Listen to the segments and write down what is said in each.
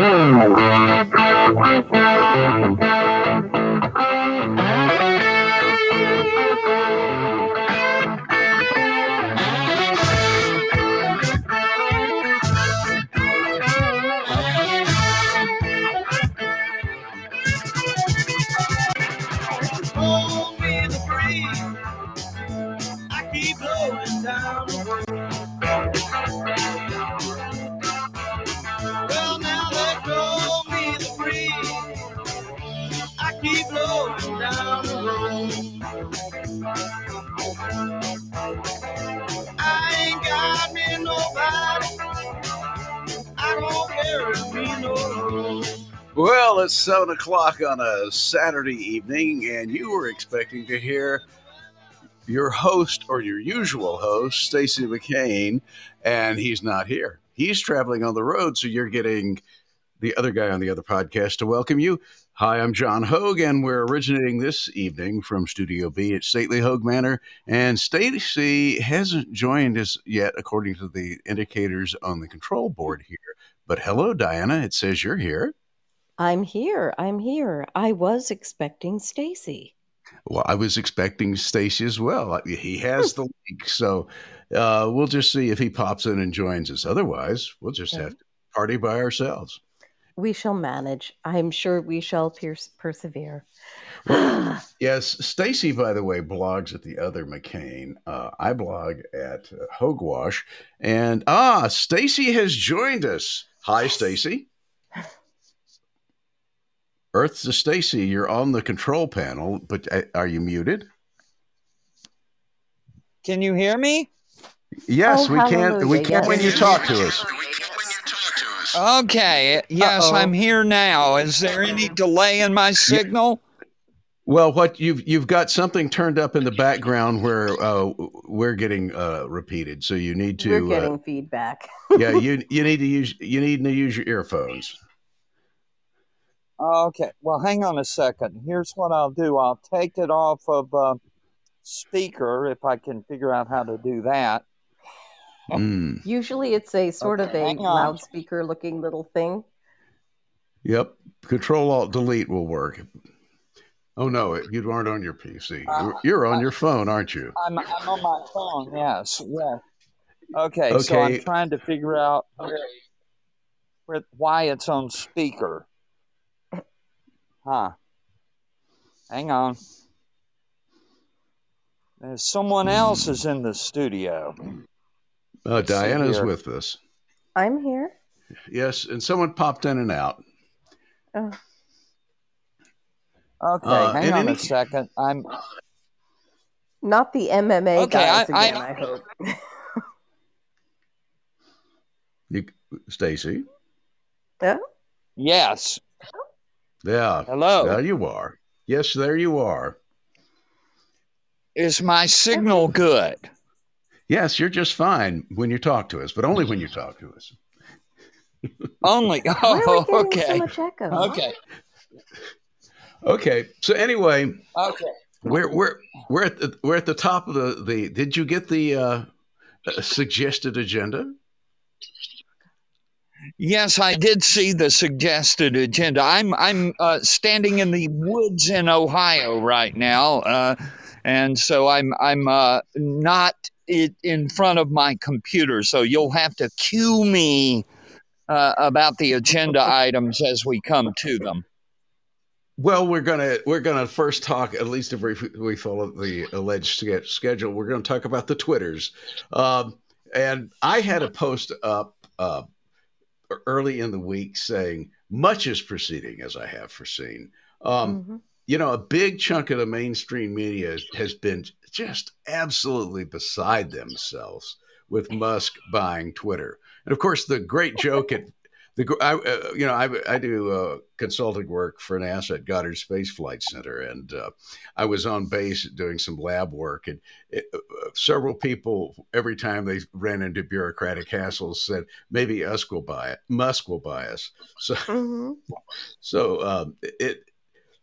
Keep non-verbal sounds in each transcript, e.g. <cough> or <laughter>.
Oh, my God. Well, it's seven o'clock on a Saturday evening, and you were expecting to hear your host or your usual host, Stacy McCain, and he's not here. He's traveling on the road, so you're getting the other guy on the other podcast to welcome you. Hi, I'm John Hoge, and we're originating this evening from Studio B at Stately Hoge Manor. And Stacy hasn't joined us yet, according to the indicators on the control board here. But hello, Dianna. It says you're here. I'm here. I'm here. I was expecting Stacy. Well, I was expecting Stacy as well. He has the link, so uh, we'll just see if he pops in and joins us. Otherwise, we'll just Okay. have to party by ourselves. We shall manage. I'm sure we shall pers- persevere. <sighs> Yes, Stacy, by the way, blogs at the other McCain. Uh, I blog at uh, Hogwash, and ah, Stacy has joined us. Hi, Stacy. Earth to Stacy, you're on the control panel, but uh, are you muted? Can you hear me? Yes, Oh, we can. We hallelujah, can when yes. you talk to us. Okay. Yes, Uh-oh. I'm here now. Is there any delay in my signal? Well, what you've you've got something turned up in the background where uh, we're getting uh, repeated, so you need to. We're getting uh, feedback. yeah, you you need to use you need to use your earphones. Okay. Well, hang on a second. Here's what I'll do. I'll take it off of uh, speaker if I can figure out how to do that. Mm, Usually it's a sort of a loudspeaker looking little thing. yep. Control Alt Delete will work. Oh no, you aren't on your PC. You're, you're on your phone, aren't you? I'm, I'm on my phone. Yes. Yes. Okay. okay, So I'm trying to figure out where, where, why it's on speaker. Huh. Hang on. There's someone else is in the studio. Uh, see Dianna's here. with us. I'm here. Yes, and someone popped in and out. Oh, Okay, Uh, hang on any- a second. I'm not the MMA Okay, guys I- I- again, I, hope. You, Stacy. Oh, yes. Yeah, Hello. there you are. Yes, there you are. Is my signal good? Yes, you're just fine when you talk to us, but only when you talk to us. Only. <laughs> why are we Oh, getting so okay. much? <laughs> Okay. Okay. So anyway, Okay. we're we're we're at the we're at the top of the the. Did you get the uh, uh, suggested agenda? Yes, I did see the suggested agenda. I'm I'm uh, standing in the woods in Ohio right now, uh, and so I'm I'm uh, not in front of my computer. So you'll have to cue me uh, about the agenda <laughs> items as we come to them. Well, we're gonna we're gonna first talk at least if we, we follow the alleged schedule. We're gonna talk about the twitters, um, and I had a post up uh, early in the week saying much is proceeding as I have foreseen. Um, Mhm. you know, a big chunk of the mainstream media has been just absolutely beside themselves with Musk buying Twitter. And of course, the great joke at the, I, uh, you know, I, I do uh, consulting work for NASA at Goddard Space Flight Center, and uh, I was on base doing some lab work, and it, uh, several people every time they ran into bureaucratic hassles said maybe Musk will buy it, Musk will buy us. <laughs> So Mhm. so um, it,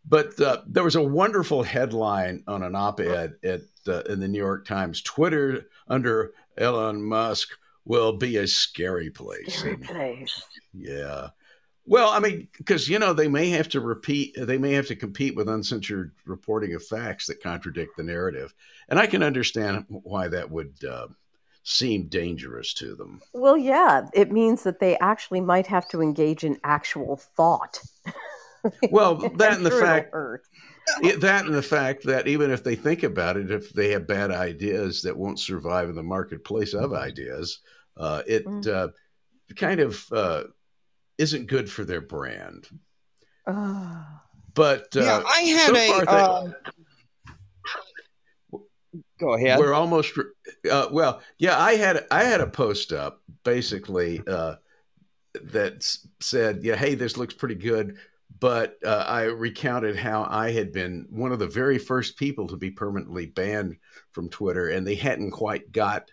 but uh, there was a wonderful headline on an op-ed at uh, in the New York Times. Twitter under Elon Musk will be a scary place. Scary And, place. yeah, Well, I mean, because you know they may have to repeat, they may have to compete with uncensored reporting of facts that contradict the narrative, and I can understand why that would uh, seem dangerous to them. Well, yeah, it means that they actually might have to engage in actual thought. Well, <laughs> that and the fact it, that and the fact that even if they think about it, if they have bad ideas that won't survive in the marketplace of ideas, uh, it Mm. uh, kind of uh, isn't good for their brand. Ah. But uh, yeah, I had so a. far, they- uh, go ahead. We're almost uh, well. Yeah, I had I had a post up basically uh, that said, "Yeah, hey, this looks pretty good." But uh, I recounted how I had been one of the very first people to be permanently banned from Twitter, and they hadn't quite got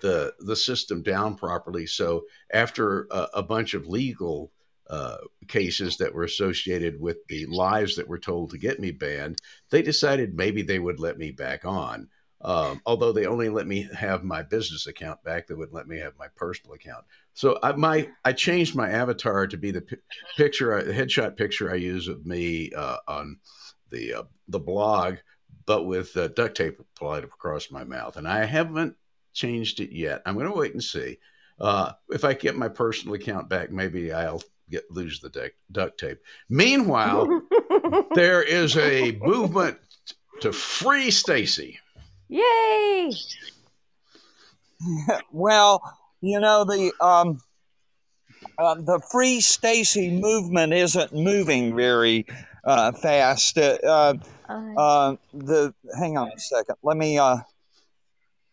the the system down properly. So after a, a bunch of legal uh, cases that were associated with the lies that were told to get me banned, they decided maybe they would let me back on. Um, although they only let me have my business account back, they wouldn't let me have my personal account. So I my I changed my avatar to be the pi- picture, the headshot picture I use of me uh, on the uh, the blog, but with uh, duct tape applied across my mouth, and I haven't changed it yet. I'm going to wait and see. Uh, if I get my personal account back, maybe I'll get lose the duct, duct tape. Meanwhile, <laughs> there is a movement to free Stacy. Yay! <laughs> Well, you know the um, uh, the Free Stacy movement isn't moving very uh, fast. Uh, uh, uh, the hang on a second. Let me uh,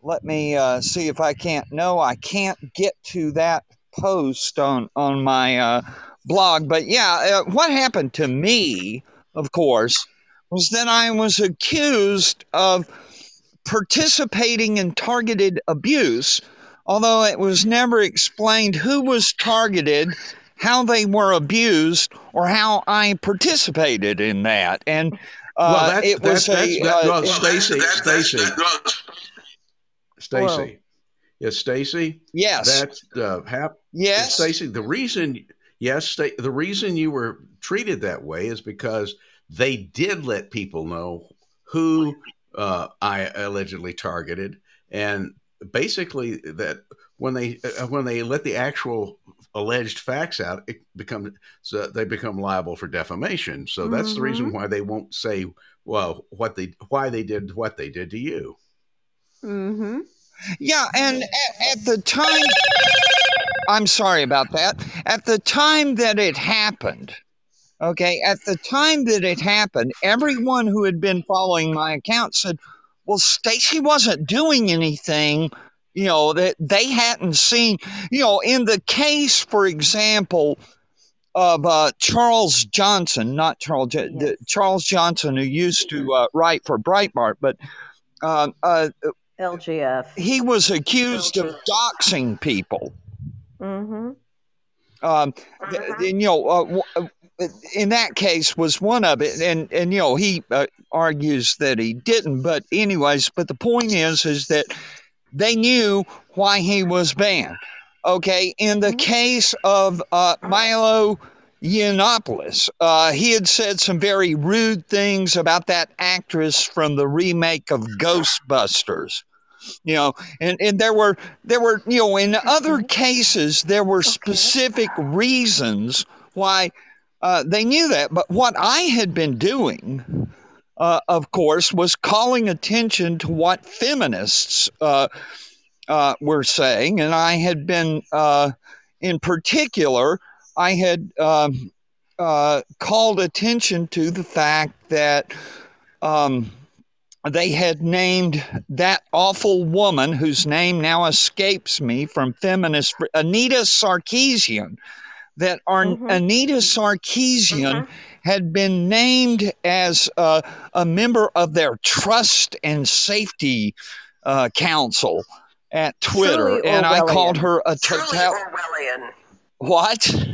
let me uh, see if I can't. No, I can't get to that post on on my uh, blog. But yeah, uh, what happened to me, of course, was that I was accused of participating in targeted abuse, although it was never explained who was targeted, how they were abused, or how I participated in that. And uh, well, that's, it was that's, a that, uh, well, Stacy, Stacy, Whoa. Stacy. Yes, Stacy. yes, That's uh, hap- yes, Stacy. The reason, yes, Sta- the reason you were treated that way is because they did let people know who uh, I allegedly targeted, and basically that when they uh, when they let the actual alleged facts out, it becomes so they become liable for defamation. So that's the reason why they won't say well what they why they did what they did to you. Mm-hmm. Yeah, and at, at the time, I'm sorry about that. At the time that it happened, okay, at the time that it happened, everyone who had been following my account said, well, Stacy wasn't doing anything, you know, that they hadn't seen. You know, in the case, for example, of uh, Charles Johnson, not Charles, Jo- the, Charles Johnson, who used to uh, write for Breitbart, but uh, uh, LGF. he was accused of doxing people. Mm-hmm. Um, th- and, you know, uh, uh, in that case was one of it, and and you know he uh, argues that he didn't. But anyways, but the point is, is that they knew why he was banned. Okay, in the Mhm. case of uh, Milo Yiannopoulos, uh, he had said some very rude things about that actress from the remake of Ghostbusters. You know, and, and there were there were you know in other cases there were specific reasons why uh, they knew that. But what I had been doing, uh, of course, was calling attention to what feminists uh, uh, were saying, and I had been, uh, in particular, I had um, uh, called attention to the fact that. Um, they had named that awful woman whose name now escapes me from feminist Anita Sarkeesian. That our Mhm. Anita Sarkeesian had been named as uh, a member of their trust and safety uh, council at Twitter, Truly and I called her a Truly total. Orwellian. What?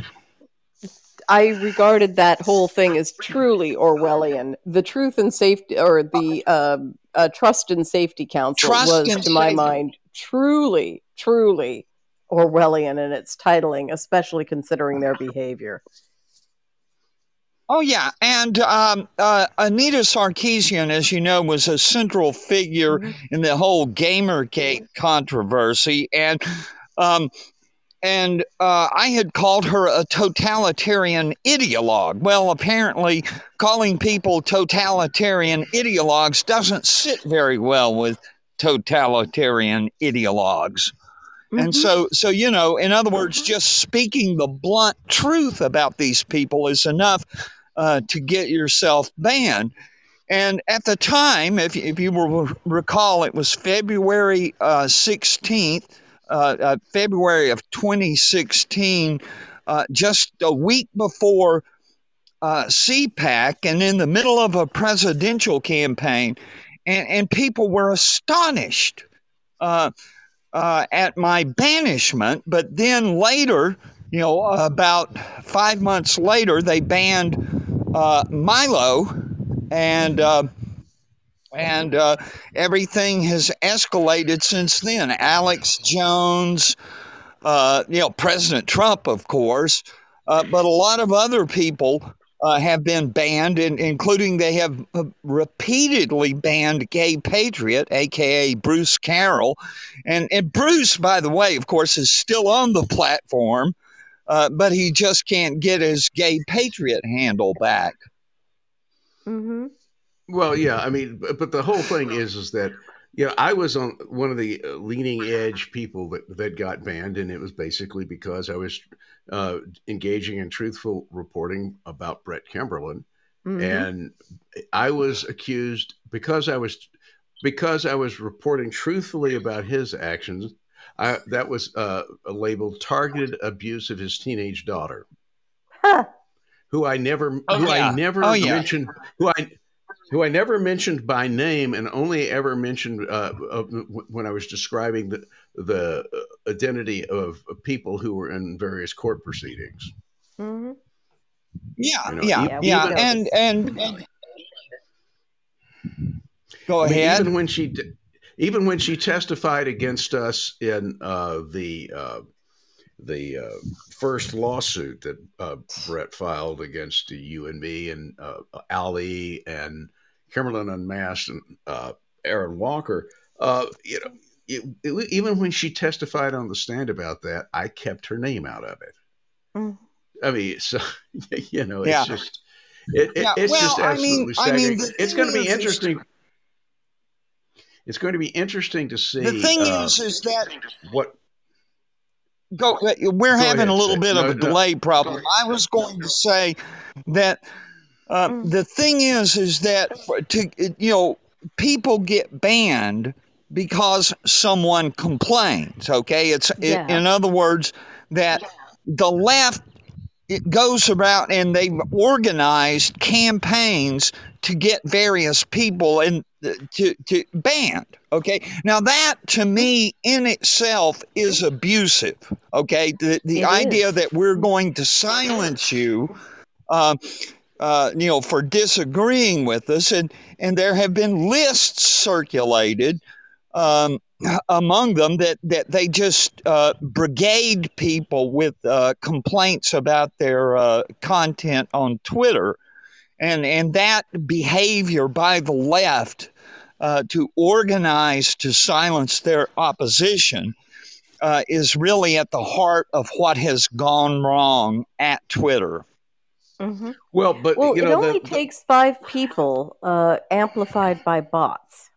I regarded that whole thing as <laughs> truly Orwellian. The Truth and Safety, or the um, uh, Trust and Safety Council, Trust was, to my Safety. mind, truly, truly Orwellian in its titling, especially considering their <laughs> behavior. Oh yeah, and um, uh, Anita Sarkeesian, as you know, was a central figure Mhm. in the whole GamerGate controversy, and um, and uh, I had called her a totalitarian ideologue. Well, apparently, calling people totalitarian ideologues doesn't sit very well with totalitarian ideologues. And Mhm. so, so you know, in other words, just speaking the blunt truth about these people is enough uh, to get yourself banned. And at the time, if, if you will recall, it was February uh, 16th, uh, uh, February of 2016, uh, just a week before uh, CPAC and in the middle of a presidential campaign. And, and people were astonished. Uh, uh, at my banishment, but then later, you know, about five months later, they banned uh, Milo, and uh, and uh, everything has escalated since then. Alex Jones, uh, you know, President Trump, of course, uh, but a lot of other people. Uh, have been banned, in, including they have uh, repeatedly banned Gay Patriot, aka Bruce Carroll, and, and Bruce, by the way, of course, is still on the platform, uh, but he just can't get his Gay Patriot handle back. Mhm. Well, yeah, I mean, but, but the whole thing is, is that you know, I was on one of the uh, leading edge people that that got banned, and it was basically because I was uh, engaging in truthful reporting about Brett Kimberlin, Mhm. and I was accused because I was because I was reporting truthfully about his actions. I, that was uh, labeled targeted abuse of his teenage daughter, Huh. who I never, Oh, who yeah. I never Oh, yeah. mentioned, who I, who I never mentioned by name, and only ever mentioned uh, uh, when I was describing the the uh, identity of people who were in various court proceedings. Mhm. Yeah, You know, yeah, e- yeah, even- and, and and go I mean, ahead. even when she, even when she testified against us in uh, the uh, the uh, first lawsuit that uh, Brett filed against you and me and uh, Ali and Kimberlin Unmasked and uh, Aaron Walker, uh, you know, it, it- even when she testified on the stand about that, I kept her name out of it. Mm. I mean, <laughs> so you know, it's Yeah. just. It, Yeah, it's just well, I mean- absolutely I mean, staggering. it's going to be interesting. It's going to be interesting to see. The thing uh, is, is that what go. We're having ahead, a little Sid. bit of a no. delay problem. I was going to say that uh, Mm. the thing is, is that for, to you know, people get banned because someone complains. Okay, it's it, in other words that the left it goes about and they've organized campaigns to get various people and to to banned okay now that to me in itself is abusive okay the the It idea is. that we're going to silence you uh, uh, you know for disagreeing with us and and there have been lists circulated um, among them that that they just uh, brigade people with uh, complaints about their uh, content on Twitter, and and that behavior by the left uh, to organize to silence their opposition uh, is really at the heart of what has gone wrong at Twitter. Mhm. well, but Well, you it only the, the- takes five people uh, amplified by bots.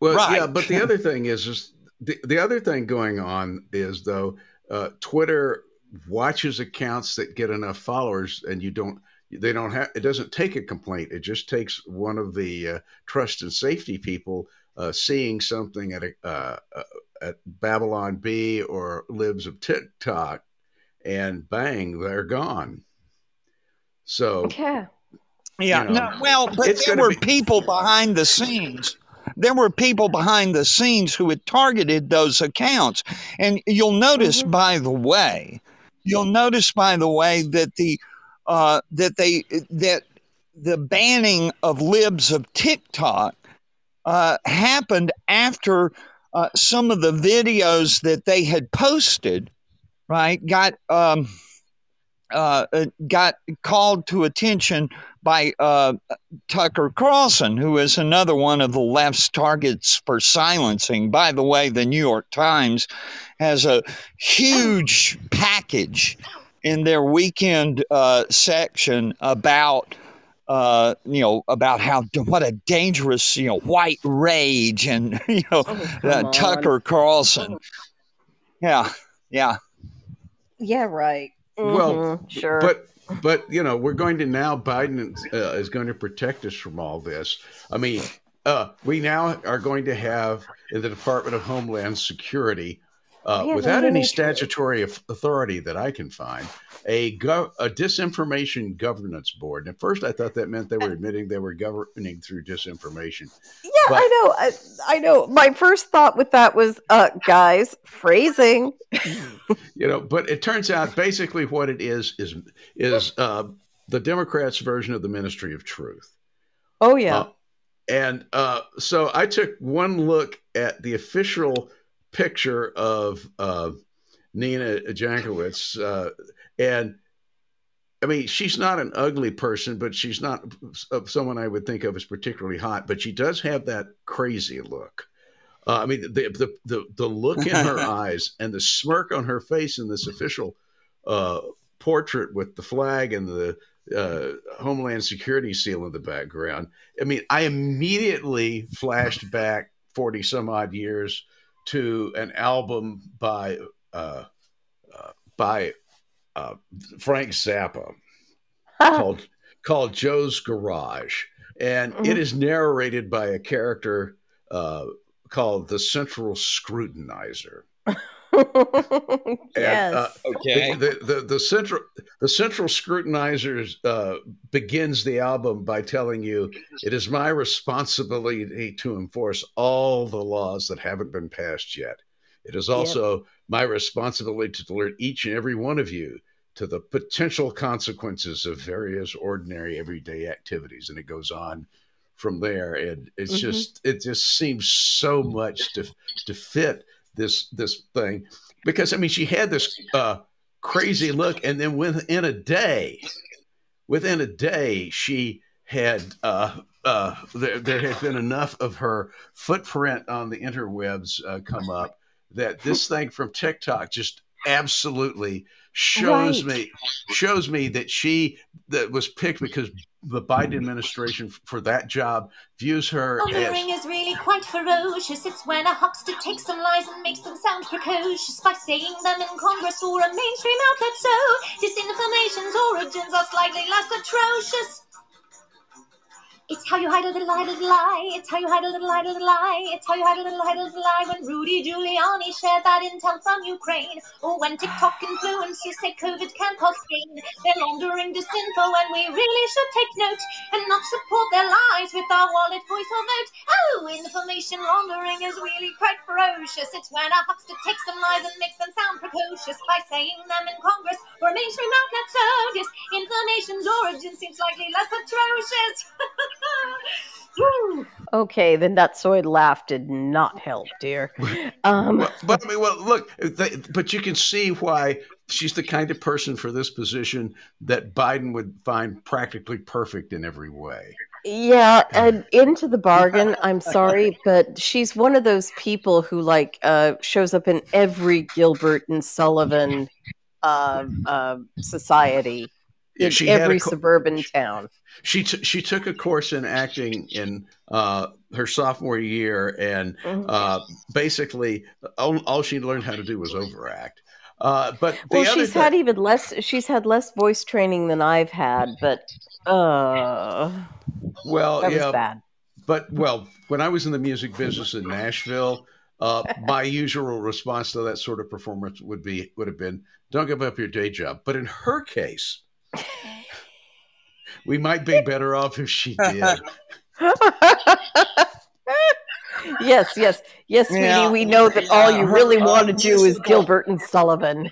well, Right. yeah, but the other thing is, is the, the other thing going on is though uh, Twitter watches accounts that get enough followers, and you don't. They don't have. It doesn't take a complaint. It just takes one of the uh, trust and safety people uh, seeing something at a uh, uh, at Babylon Bee or Libs of TikTok, and bang, they're gone. So Yeah. Yeah, you know, no, well, but there were be- people behind the scenes. There were people behind the scenes who had targeted those accounts. And you'll notice, Mhm. by the way, you'll notice, by the way, that the uh, that they that the banning of libs of TikTok uh, happened after uh, some of the videos that they had posted, right, got um, uh, uh, got called to attention by uh, Tucker Carlson, who is another one of the left's targets for silencing. By the way, the New York Times has a huge package in their weekend uh, section about. Uh, you know about how what a dangerous you know white rage and <laughs> you know Oh, Tucker Carlson. Yeah, yeah. Yeah, right. Well, Mhm, sure. But but you know we're going to now Biden uh, is going to protect us from all this. I mean, uh, we now are going to have in the Department of Homeland Security, uh, Yeah, without any statutory authority that I can find, a go- a disinformation governance board. And at first, I thought that meant they were admitting they were governing through disinformation. yeah, but- I know. I, I know. My first thought with that was, uh, guys, phrasing. <laughs> you know but it turns out basically what it is is is uh, the democrats version of the ministry of truth Oh yeah. Uh, and uh, so i took one look at the official picture of uh, nina jankowicz uh, and I mean, she's not an ugly person, but she's not uh, someone I would think of as particularly hot. But she does have that crazy look. Uh, I mean, the, the the the look in her <laughs> eyes and the smirk on her face in this official uh, portrait with the flag and the uh, Homeland Security seal in the background. I mean, I immediately flashed back forty some odd years to an album by uh, uh, by uh, Frank Zappa <laughs> called called Joe's Garage, and Mhm. it is narrated by a character uh, called the Central Scrutinizer. <laughs> <laughs> yes. uh, Okay. The, the, the, the central the central scrutinizers uh, begins the album by telling you it is my responsibility to enforce all the laws that haven't been passed yet. It is also my responsibility to alert each and every one of you to the potential consequences of various ordinary everyday activities, and it goes on from there. And it's Mhm. just it just seems so much to to fit this this thing because I mean she had this uh, crazy look, and then within a day, within a day, she had uh, uh, there, there had been enough of her footprint on the interwebs uh, come up that this thing from TikTok just absolutely shows Right. me shows me that she that was picked because the Biden administration for that job views her oh, as is really quite ferocious. It's when a huckster takes some lies and makes them sound precocious by saying them in Congress or a mainstream outlet. So disinformation's origins are slightly less atrocious. It's how you hide a little lie, little lie. It's how you hide a little lie, little lie. It's how you hide a little lie, little lie. When Rudy Giuliani shared that intel from Ukraine, or when TikTok influencers say COVID can cause pain, they're laundering disinfo, and we really should take note and not support their lies with our wallet, voice, or vote. Oh, information laundering is really quite ferocious. It's when a huckster takes some lies and makes them sound precocious by saying them in Congress or a mainstream outlet. So disinformation's origin seems slightly less atrocious. <laughs> Woo. okay, the nutsoid laugh did not help, dear. Um, well, but I mean, well, look, they, but you can see why she's the kind of person for this position that Biden would find practically perfect in every way. Yeah, <laughs> and into the bargain, I'm sorry, but she's one of those people who like uh shows up in every Gilbert and Sullivan uh, uh society Yeah, in she every co- suburban town. She t- she took a course in acting in uh, her sophomore year, and Mhm. uh, basically all, all she learned how to do was overact. Uh, but well, she's thi- had even less she's had less voice training than I've had, but uh well, that yeah, was bad. But well, when I was in the music business in Nashville, uh, my usual response to that sort of performance would be would have been, "Don't give up your day job." But in her case, we might be better off if she did. <laughs> yes, yes, yes, sweetie. Yeah. We know that all you really her, want to do is Gilbert and Sullivan.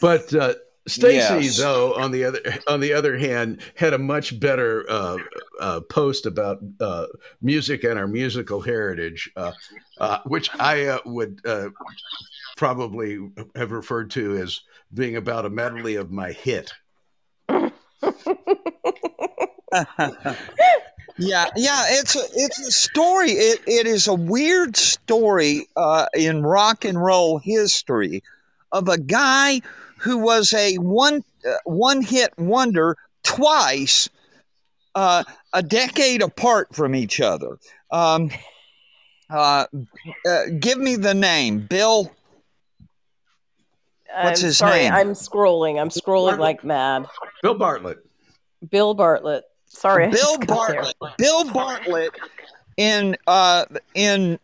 But uh, Stacy, Yes. though, on the other on the other hand, had a much better uh, uh, post about uh, music and our musical heritage, uh, uh, which I uh, would uh, probably have referred to as being about a medley of my hit. <laughs> yeah, yeah, it's a, it's a story. It it is a weird story uh, in rock and roll history of a guy who was a one uh, one hit wonder twice, uh, a decade apart from each other. Um, uh, uh, give me the name, Bill. What's I'm his sorry, name? I'm scrolling. I'm scrolling like mad. Bill Bartlett. Bill Bartlett. Sorry, I Bill just got there. Bartlett. Bill Bartlett in uh, in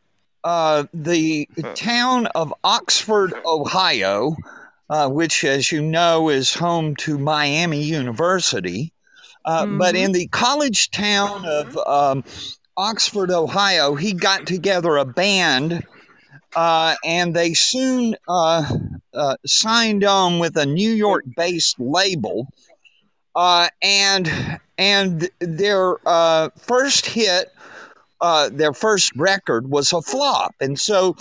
uh, the town of Oxford, Ohio, uh, which, as you know, is home to Miami University. Uh, But in the college town of um, Oxford, Ohio, he got together a band. Uh, and they soon uh, signed on with a New York-based label, uh, and and their uh, first hit, uh, their first record was a flop, and so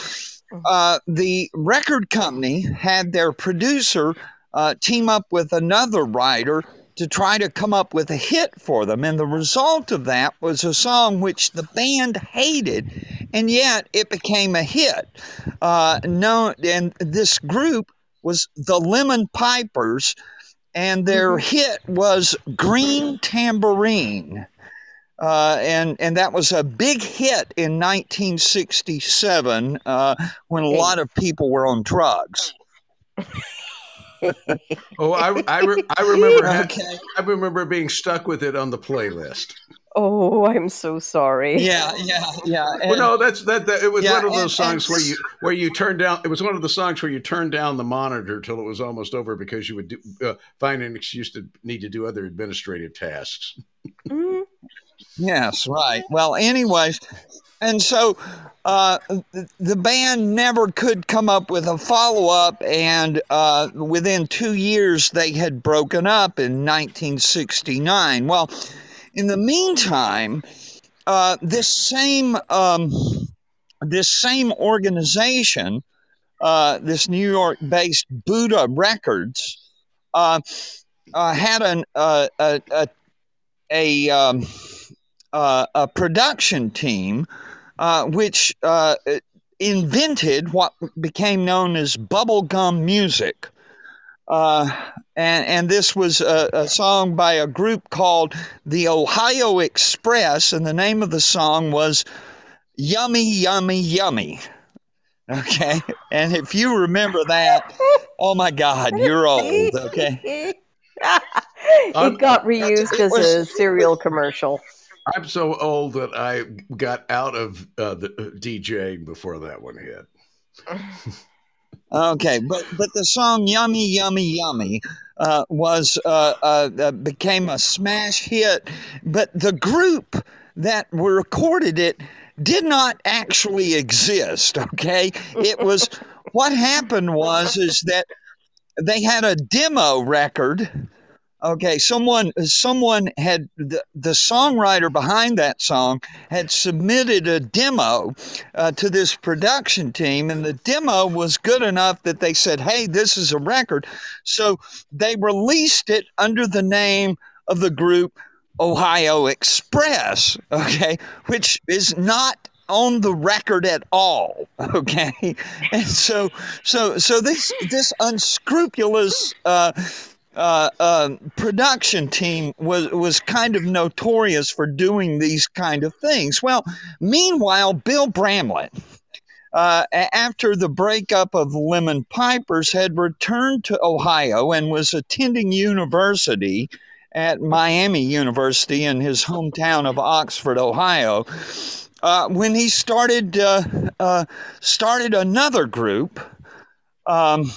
uh, the record company had their producer uh, team up with another writer to try to come up with a hit for them, and the result of that was a song which the band hated, and yet it became a hit. Uh, no, and this group was the Lemon Pipers and their hit was Green Tambourine. Uh, and and that was a big hit in 1967 uh, when a lot of people were on drugs. Oh, I I, re- I remember <laughs> ha- Okay. I remember being stuck with it on the playlist. Oh, I'm so sorry. Yeah, yeah, yeah. well, no, that's that. that it was Yeah, one of and- those songs and where you where you turned down. It was one of the songs where you turned down the monitor till it was almost over because you would do, uh, find an excuse to need to do other administrative tasks. Mhm. Yes, right. Well, anyways, and so uh, the, the band never could come up with a follow up, and uh, within two years they had broken up in 1969. Well, in the meantime, uh, this same um, this same organization, uh, this New York-based Buddha Records, uh, uh, had an uh, a, a a um, uh, a production team which invented what became known as bubblegum music. Uh, and, and this was a, a song by a group called the Ohio Express, and the name of the song was Yummy, Yummy, Yummy. Okay. And if you remember that, oh my God, <laughs> you're old. Okay. <laughs> it got reused as a cereal commercial. I'm so old that I got out of uh, the uh, DJing before that one hit. <laughs> Okay, but but the song "Yummy Yummy Yummy" uh, was uh, uh, uh, became a smash hit, but the group that recorded it did not actually exist. Okay, it was <laughs> what happened was is that they had a demo record. Okay, someone someone had the, the songwriter behind that song had submitted a demo uh, to this production team, and the demo was good enough that they said, "Hey, this is a record." So they released it under the name of the group Ohio Express. Okay, which is not on the record at all. <laughs> Okay, and so so so this this unscrupulous. Uh, uh, uh, production team was was kind of notorious for doing these kind of things. Well, meanwhile, Bill Bramlett, uh, after the breakup of Lemon Pipers, had returned to Ohio and was attending university at Miami University in his hometown of Oxford, Ohio. Uh, when he started uh, uh, started another group. Um,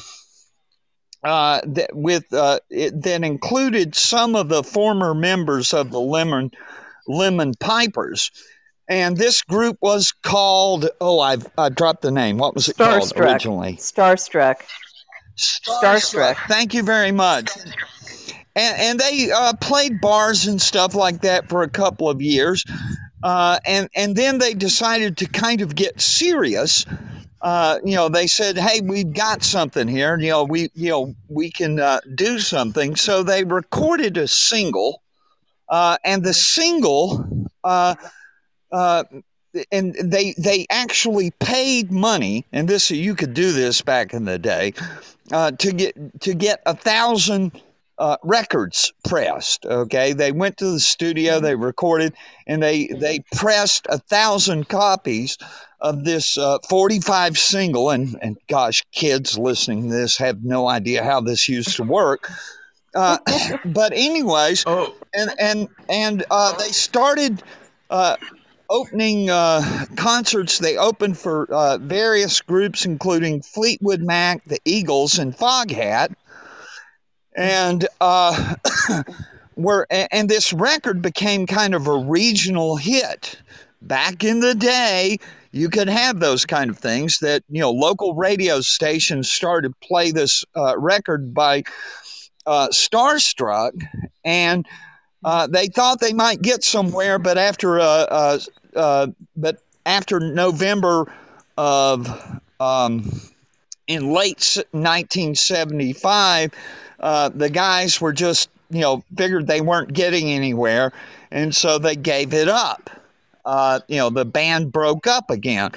uh, that with uh, it, that included some of the former members of the Lemon Lemon Pipers, and this group was called oh I've I dropped the name. What was it called Starstruck. originally? Starstruck. Starstruck. Thank you very much. And, and they uh, played bars and stuff like that for a couple of years, uh, and and then they decided to kind of get serious uh, you know, they said, "Hey, we've got something here. You know, we, you know, we can uh, do something." So they recorded a single, uh, and the single, uh, uh, and they they actually paid money, and this you could do this back in the day, uh, to get to get a thousand. Uh, records pressed. Okay, they went to the studio, they recorded, and they they pressed a thousand copies of this uh, 45 single. And and gosh, kids listening to this have no idea how this used to work. Uh, <coughs> but anyways, Oh, and and and uh, they started uh, opening uh, concerts. They opened for uh, various groups, including Fleetwood Mac, the Eagles, and Foghat. And uh, <coughs> were and this record became kind of a regional hit. Back in the day, you could have those kind of things that you know local radio stations started to play this uh, record by uh, Starstruck, and uh, they thought they might get somewhere, but after uh, uh, uh, but after November of um, in late 1975, uh, the guys were just you know figured they weren't getting anywhere, and so they gave it up. Uh, you know, the band broke up again.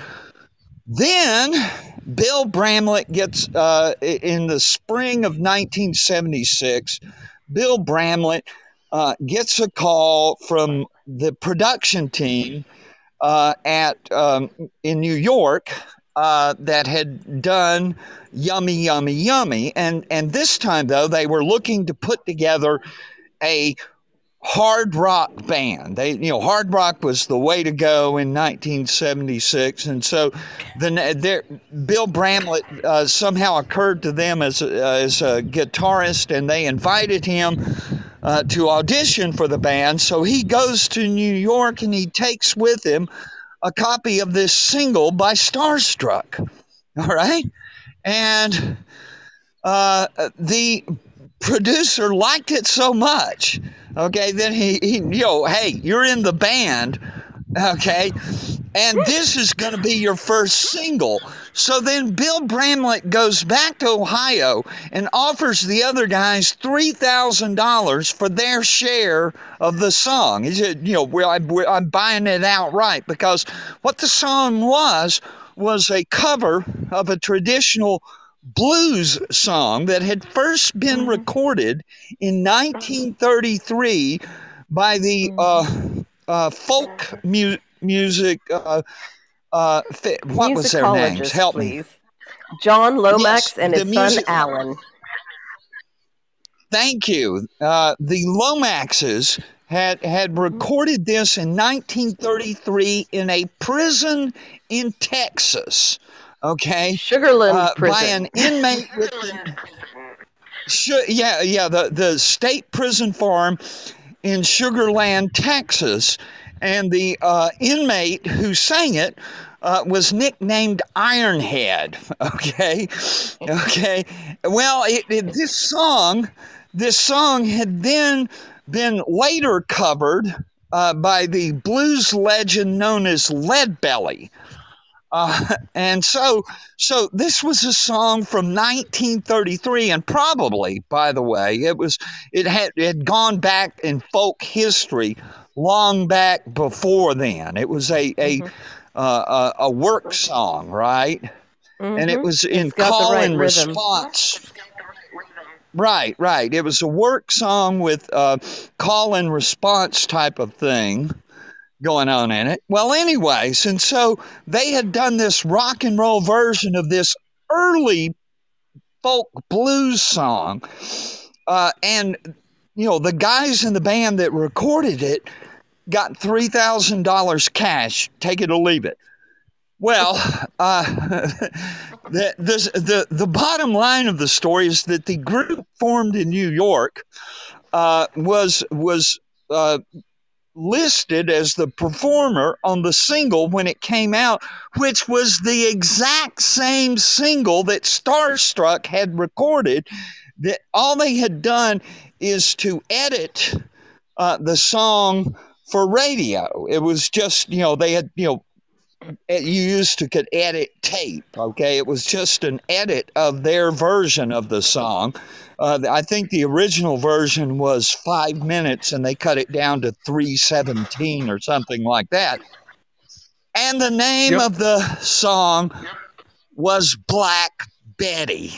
Then Bill Bramlett gets uh, in the spring of 1976. Bill Bramlett uh, gets a call from the production team uh, at um, in New York uh, that had done Yummy Yummy Yummy, and and this time though they were looking to put together a hard rock band. They, you know, hard rock was the way to go in 1976, and so the there, Bill Bramlett uh, somehow occurred to them as a, as a guitarist, and they invited him uh, to audition for the band. So he goes to New York and he takes with him a copy of this single by Starstruck. All right, and uh, the producer liked it so much okay then he, he you know hey you're in the band okay? And this is going to be your first single. So then bill bramlett goes back to ohio and offers the other guys $3000 for their share of the song. He said you know I, i'm buying it outright because what the song was was a cover of a traditional blues song that had first been recorded in 1933 by the uh, uh, folk mu- music. Uh, uh, fi- what was their names? Help me. John Lomax Yes, and his music- son Alan. Thank you. Uh, the Lomaxes had had recorded this in 1933 in a prison in Texas. Okay. Sugarland uh, by an inmate <laughs> with yeah yeah the the state prison farm in Sugarland, Texas, and the uh, inmate who sang it uh, was nicknamed Ironhead. <laughs> Okay, okay. Well, it, it, this song, this song had then been later covered uh, by the blues legend known as Leadbelly. Uh, <laughs> and so, so this was a song from 1933, and probably, by the way, it was it had it had gone back in folk history long back before then. It was a a Mhm. uh, a, a work song, right? And it Mhm. was in It's got the call right and rhythm. response. Right, right. It was a work song with uh, call and response type of thing going on in it. Well, anyways, and so they had done this rock and roll version of this early folk blues song. Uh, and, you know, the guys in the band that recorded it got $3,000 cash. Take it or leave it. Well, <laughs> uh, <laughs> the, the, the, the bottom line of the story is that the group formed in New York uh, was, was uh, listed as the performer on the single when it came out, which was the exact same single that Starstruck had recorded. That all they had done is to edit uh, the song for radio. It was just, you know, they had, you know, you used to could edit tape. Okay, it was just an edit of their version of the song. Uh, I think the original version was five minutes, and they cut it down to three seventeen or something like that. And the name Yep. of the song was Black Betty.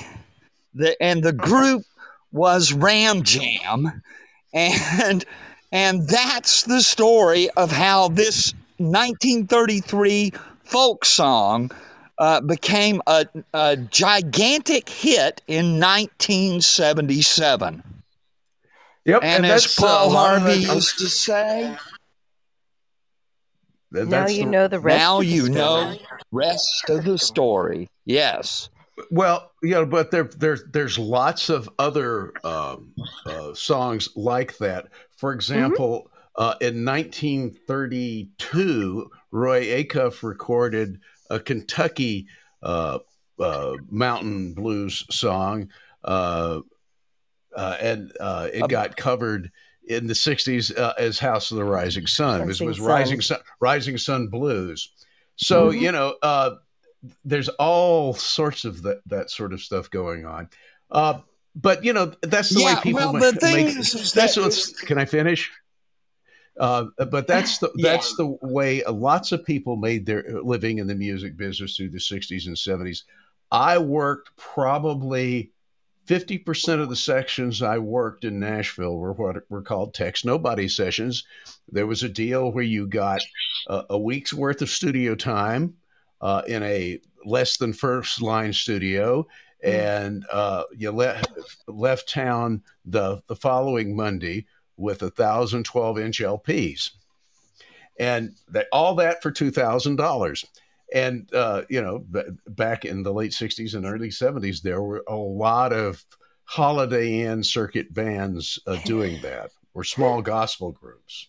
The and the group was Ram Jam, and and that's the story of how this 1933 folk song uh, became a, a gigantic hit in 1977. Yep, And, as that's, uh, Paul Harvey the- used to say, that- now you the- know the rest. now of the you story. know rest of the story. Yes. Well, you know, but there, there's there's lots of other um, uh, songs like that. For example, uh, in 1932, Roy Acuff recorded a Kentucky uh, uh, mountain blues song, uh, uh, and uh, it Um, got covered in the 60s uh, as House of the Rising Sun. It was, Rising Sun. Rising Sun, Rising Sun Blues. So Mhm. you know, uh, there's all sorts of that that sort of stuff going on. Uh, but you know, that's the Yeah, way people well, the thing make. is- is that's that- what's. Can I finish? Uh, but that's the <laughs> Yeah. that's the way lots of people made their living in the music business through the 60s and 70s. I worked probably 50% of the sections I worked in Nashville were what were called Text Nobody sessions. There was a deal where you got a, a week's worth of studio time uh, in a less than first line studio, and uh, you left left town the the following Monday with a thousand 12 inch LPs, and that all that for two thousand dollars. And uh, you know, b- back in the late '60s and early '70s, there were a lot of Holiday Inn circuit bands uh, doing that, or small gospel groups.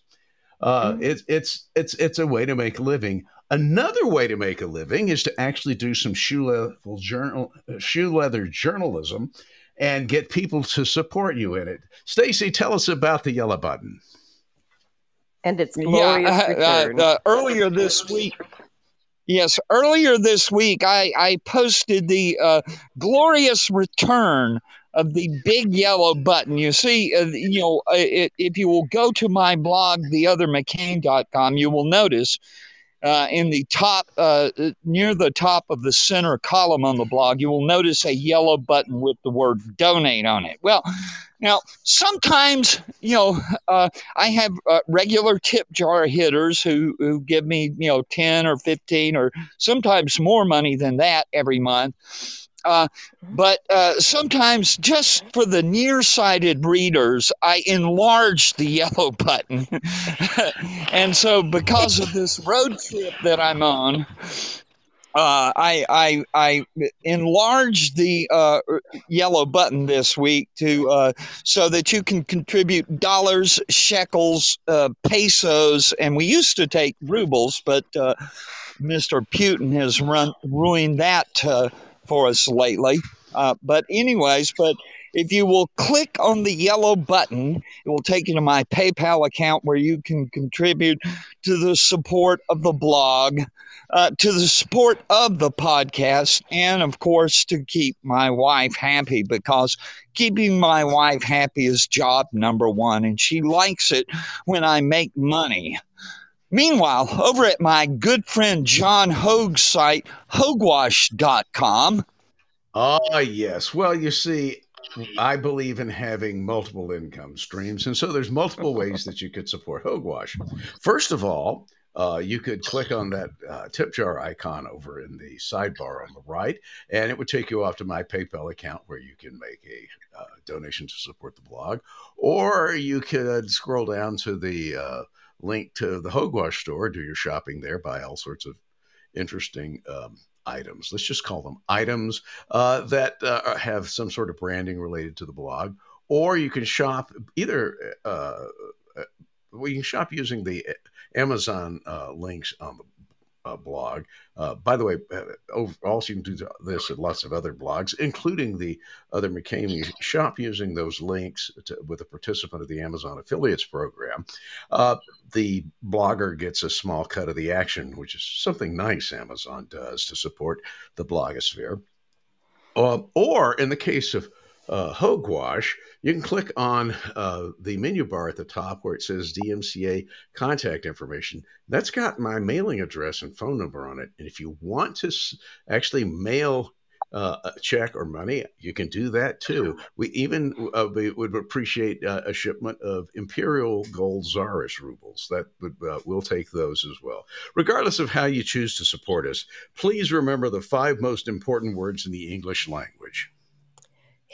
Uh, it's it's it's it's a way to make a living. Another way to make a living is to actually do some shoe leather journal shoe leather journalism and get people to support you in it. Stacy, tell us about the yellow button. and its glorious uh, return. uh, uh, earlier this week. Yes, earlier this week, I, I posted the uh, glorious return of the big yellow button. You see, uh, you know, uh, it, if you will go to my blog, theothermccain.com, you will notice uh, in the top, uh, near the top of the center column on the blog, you will notice a yellow button with the word donate on it. Well, now, sometimes, you know, uh, I have uh, regular tip jar hitters who, who give me, you know, 10 or 15 or sometimes more money than that every month. Uh, but uh, sometimes, just for the nearsighted readers, I enlarge the <laughs> yellow button. <laughs> and so, because of this road trip that I'm on, uh, I, I I enlarged the uh, yellow button this week to uh, so that you can contribute dollars, shekels, uh, pesos, and we used to take rubles, but uh, Mr. Putin has run ruined that uh, for us lately. Uh, but anyways, but if you will click on the yellow button, it will take you to my PayPal account where you can contribute to the support of the blog, uh, to the support of the podcast, and of course to keep my wife happy because keeping my wife happy is job number one, and she likes it when I make money. Meanwhile, over at my good friend John Hoge's site, hogewash.com, Ah, yes. Well, you see, I believe in having multiple income streams. And so there's multiple ways that you could support Hogewash. First of all, uh, you could click on that uh, tip jar icon over in the sidebar on the right, and it would take you off to my PayPal account where you can make a uh, donation to support the blog. Or you could scroll down to the uh, link to the Hogewash store, do your shopping there, buy all sorts of interesting um, items. Let's just call them items uh, that uh, have some sort of branding related to the blog. Or you can shop either, uh, uh, well, you can shop using the Amazon uh, links on the uh, blog. Uh, by the way, uh, also you can do this at lots of other blogs, including the other McCain shop using those links to, with a participant of the Amazon affiliates program. Uh, the blogger gets a small cut of the action, which is something nice Amazon does to support the blogosphere. Uh, or in the case of uh, Hogewash, you can click on uh, the menu bar at the top where it says DMCA contact information. That's got my mailing address and phone number on it. And if you want to actually mail uh, a check or money, you can do that too. We even uh, we would appreciate uh, a shipment of Imperial Gold Tsarist rubles. That would uh, we'll take those as well. Regardless of how you choose to support us, please remember the five most important words in the English language.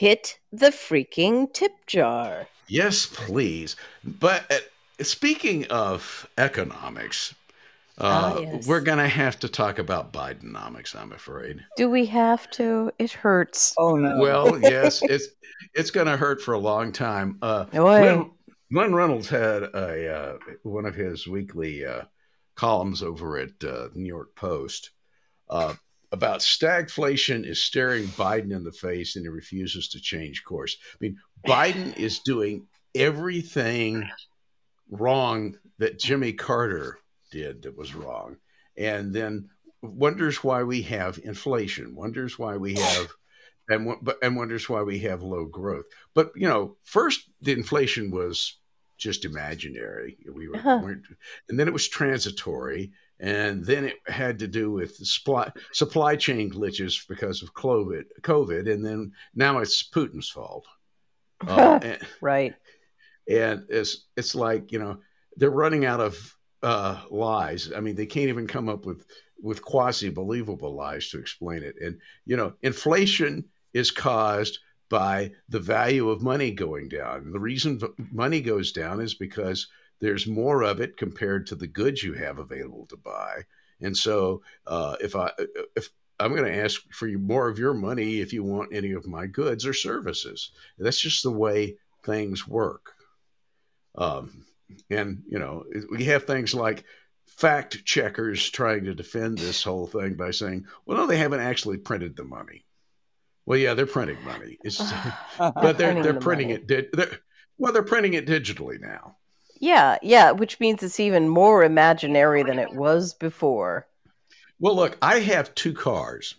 Hit the freaking tip jar. Yes, please. But uh, speaking of economics, uh, Ah, yes. we're going to have to talk about Bidenomics, I'm afraid. Do we have to? It hurts. Oh no. Well, <laughs> yes, it's it's going to hurt for a long time. Uh, Oi. Glenn, Glenn Reynolds had a uh, one of his weekly uh, columns over at uh, New York Post uh, about stagflation is staring Biden in the face and he refuses to change course. I mean, Biden is doing everything wrong that Jimmy Carter did that was wrong, and then wonders why we have inflation, wonders why we have. And, but- and wonders why we have low growth. But you know, first the inflation was just imaginary. We were, Uh-huh. weren't, and then it was transitory, and then it had to do with supply supply chain glitches because of COVID. COVID, and then now it's Putin's fault. Uh, <laughs> and, Right. and it's it's like you know they're running out of uh, lies. I mean, they can't even come up with with quasi believable lies to explain it. And you know, inflation is caused by the value of money going down. And the reason v- money goes down is because there's more of it compared to the goods you have available to buy. And so, uh, if I if I'm going to ask for you more of your money if you want any of my goods or services. That's just the way things work. Um, and you know, we have things like fact checkers trying to defend this whole thing by saying, "Well, no, they haven't actually printed the money." Well, yeah, they're printing money, it's, <laughs> but they're they're printing money. it. Di- they're, well, they're printing it digitally now. Yeah, yeah, which means it's even more imaginary than it was before. Well, look, I have two cars,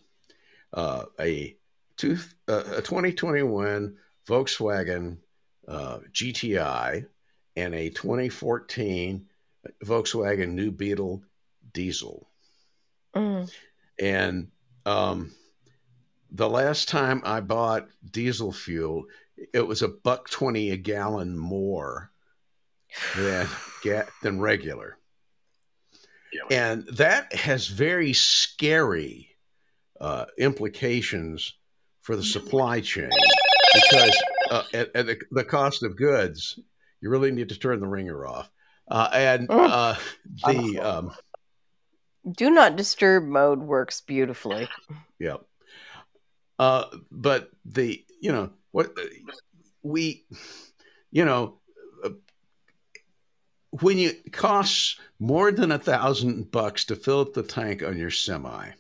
uh, a two uh, a 2021 Volkswagen uh, GTI and a 2014 Volkswagen New Beetle diesel. Mm. And um, the last time I bought diesel fuel, it was a buck twenty a gallon more than ga- than regular, and that has very scary uh, implications for the supply chain because uh, at, at the, the cost of goods, you really need to turn the ringer off. Uh, and uh, the um, Do not disturb mode works beautifully. Yeah. Uh, but the you know what we you know uh, when you it costs more than a thousand bucks to fill up the tank on your semi,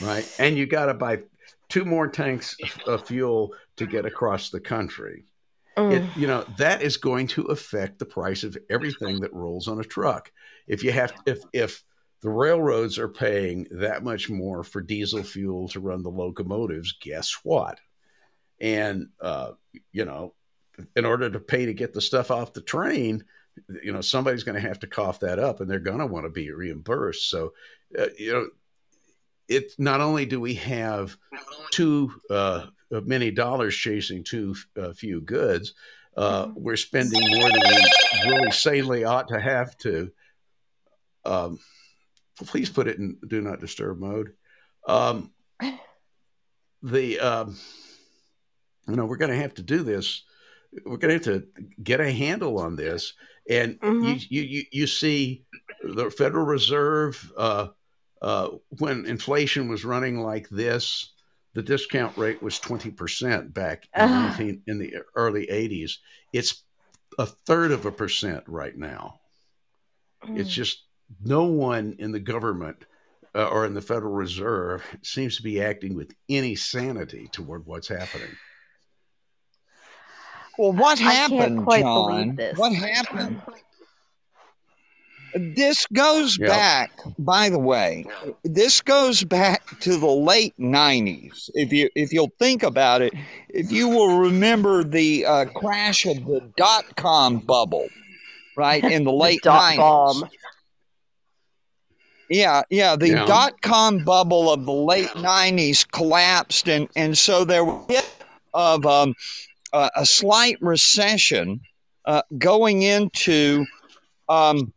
right? And you got to buy two more tanks of fuel to get across the country. Mm. It, you know that is going to affect the price of everything that rolls on a truck. If you have if if the railroads are paying that much more for diesel fuel to run the locomotives, guess what? And uh, you know, in order to pay to get the stuff off the train, you know, somebody's going to have to cough that up, and they're going to want to be reimbursed. So, uh, you know, it not only do we have too uh, many dollars chasing too uh, few goods, uh, we're spending more than we really sanely ought to have to. Um, please put it in do not disturb mode. Um, the um, you know we're going to have to do this. We're going to have to get a handle on this, and Mhm. you, you you see the Federal Reserve uh, uh, when inflation was running like this. The discount rate was twenty percent back in, Ah. 19, in the early '80s. It's a third of a percent right now. It's Mm. just no one in the government uh, or in the Federal Reserve seems to be acting with any sanity toward what's happening. Well, what I can't happened, quite believe John? this. What happened? This goes Yep. back, by the way, this goes back to the late '90s. If you if you'll think about it, if you will remember the uh, crash of the dot com bubble, right in the <laughs> late dot 90s. bomb. Yeah, yeah. The Yeah. dot com bubble of the late '90s collapsed, and and so there was a bit of um, a, a slight recession uh, going into um,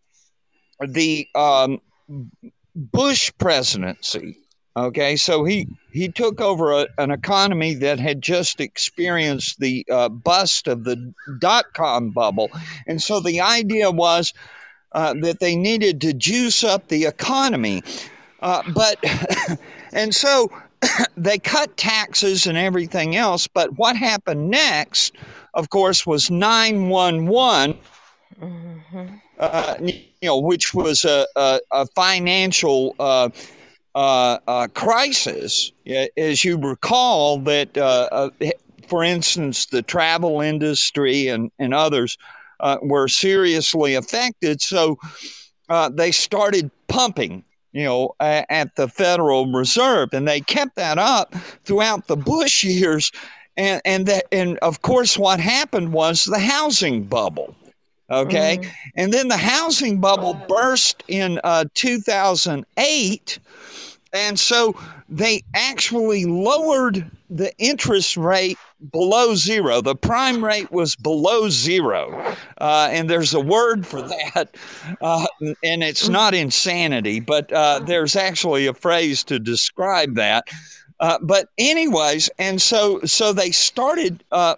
the um, Bush presidency. Okay, so he he took over a, an economy that had just experienced the uh, bust of the dot com bubble, and so the idea was uh, that they needed to juice up the economy. Uh, but, <laughs> and so <coughs> they cut taxes and everything else. But what happened next, of course, was 911, Mhm. uh, you know, which was a, a, a financial uh, uh, uh, crisis. As you recall, that, uh, uh, for instance, the travel industry and, and others uh, were seriously affected. So uh, they started pumping, you know, at the Federal Reserve, and they kept that up throughout the Bush years. And and that and of course, what happened was the housing bubble. Okay, Mhm. and then the housing bubble burst in uh, 2008. And so they actually lowered the interest rate below zero. The prime rate was below zero. Uh, and there's a word for that. <laughs> Uh, and it's not insanity, but uh, there's actually a phrase to describe that. Uh, but anyways, and so so they started uh,